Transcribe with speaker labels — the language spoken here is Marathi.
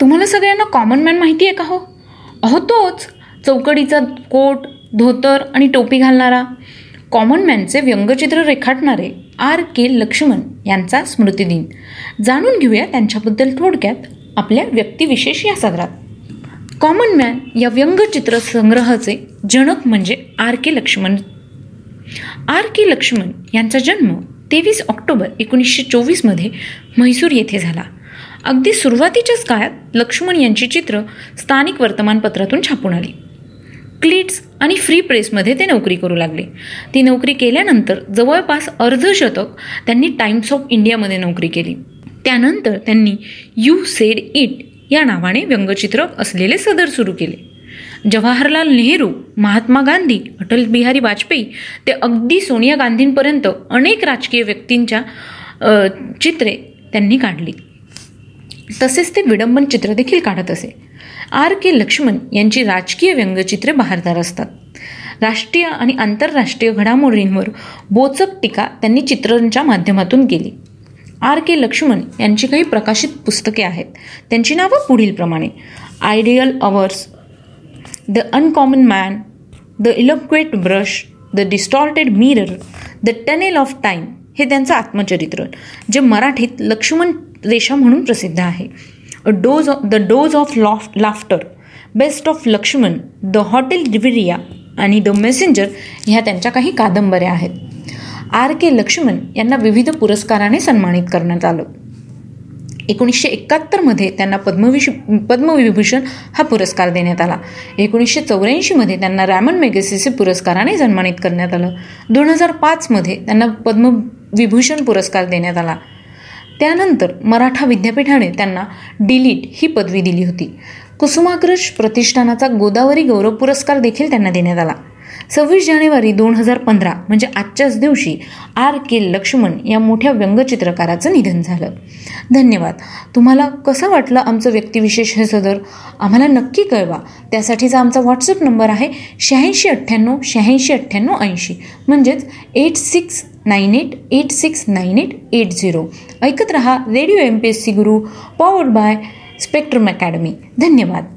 Speaker 1: तुम्हाला सगळ्यांना कॉमन मॅन माहिती आहे का हो? अहो तोच चौकडीचा कोट धोतर आणि टोपी घालणारा. कॉमन मॅनचे व्यंगचित्र रेखाटणारे आर के लक्ष्मण यांचा स्मृतिदिन जाणून घेऊया त्यांच्याबद्दल थोडक्यात आपल्या व्यक्तिविशेष या सदरात. कॉमन मॅन या व्यंगचित्र संग्रहाचे जनक म्हणजे R K Laxman. R K Laxman यांचा जन्म तेवीस ऑक्टोबर एकोणीसशे चोवीसमध्ये म्हैसूर येथे झाला. अगदी सुरुवातीच्याच काळात लक्ष्मण यांची चित्र स्थानिक वर्तमानपत्रातून छापून आली. क्लिट्स आणि फ्री प्रेसमध्ये ते नोकरी करू लागले. ती नोकरी केल्यानंतर जवळपास अर्धशतक त्यांनी टाइम्स ऑफ इंडियामध्ये नोकरी केली. त्यानंतर त्यांनी यू सेड इट या नावाने व्यंगचित्र असलेले सदर सुरू केले. जवाहरलाल नेहरू महात्मा गांधी अटल बिहारी वाजपेयी ते अगदी सोनिया गांधींपर्यंत अनेक राजकीय व्यक्तींच्या चित्रे त्यांनी काढली. तसेच ते विडंबन चित्र देखील काढत असे. आर के लक्ष्मण यांची राजकीय व्यंगचित्रे बहारदार असतात. राष्ट्रीय आणि आंतरराष्ट्रीय घडामोडींवर बोचक टीका त्यांनी चित्रांच्या माध्यमातून केली. आर के लक्ष्मण यांची काही प्रकाशित पुस्तके आहेत. त्यांची नावं पुढीलप्रमाणे ideal hours the uncommon man the eloquent brush the distorted mirror the tunnel of time हे त्यांचं आत्मचरित्र जे मराठीत लक्ष्मण रेषा म्हणून प्रसिद्ध आहे. A dose of the dose of laugh laughter best of Laxman the Hotel Riviera आणि द मेसेंजर ह्या त्यांच्या काही कादंबऱ्या आहेत. आर के लक्ष्मण यांना विविध पुरस्काराने सन्मानित करण्यात आलं. एकोणीसशे एकाहत्तरमध्ये त्यांना पद्मविश पद्मविभूषण हा पुरस्कार देण्यात आला. एकोणीसशे चौऱ्याऐंशीमध्ये त्यांना रॅमन मेगेसिसे पुरस्काराने सन्मानित करण्यात आलं. दोन हजार पाचमध्ये त्यांना पद्मविभूषण पुरस्कार देण्यात आला. त्यानंतर मराठा विद्यापीठाने त्यांना डिलीट ही पदवी दिली होती. कुसुमाग्रज प्रतिष्ठानाचा गोदावरी गौरव पुरस्कार देखील त्यांना देण्यात आला. सव्वीस जानेवारी दोन हजार पंधरा म्हणजे आजच्याच दिवशी आर के लक्ष्मण या मोठ्या व्यंगचित्रकाराचं निधन झालं. धन्यवाद. तुम्हाला कसं वाटलं आमचं व्यक्तिविशेष हे सदर? आम्हाला नक्की कळवा. त्यासाठीचा आमचा व्हॉट्सअप नंबर आहे शहाऐंशी अठ्ठ्याण्णव शहाऐंशी अठ्ठ्याण्णव ऐंशी म्हणजेच eight six nine eight eight six nine eight eight zero ऐकत रहा radio M P S C Guru powered by Spectrum Academy धन्यवाद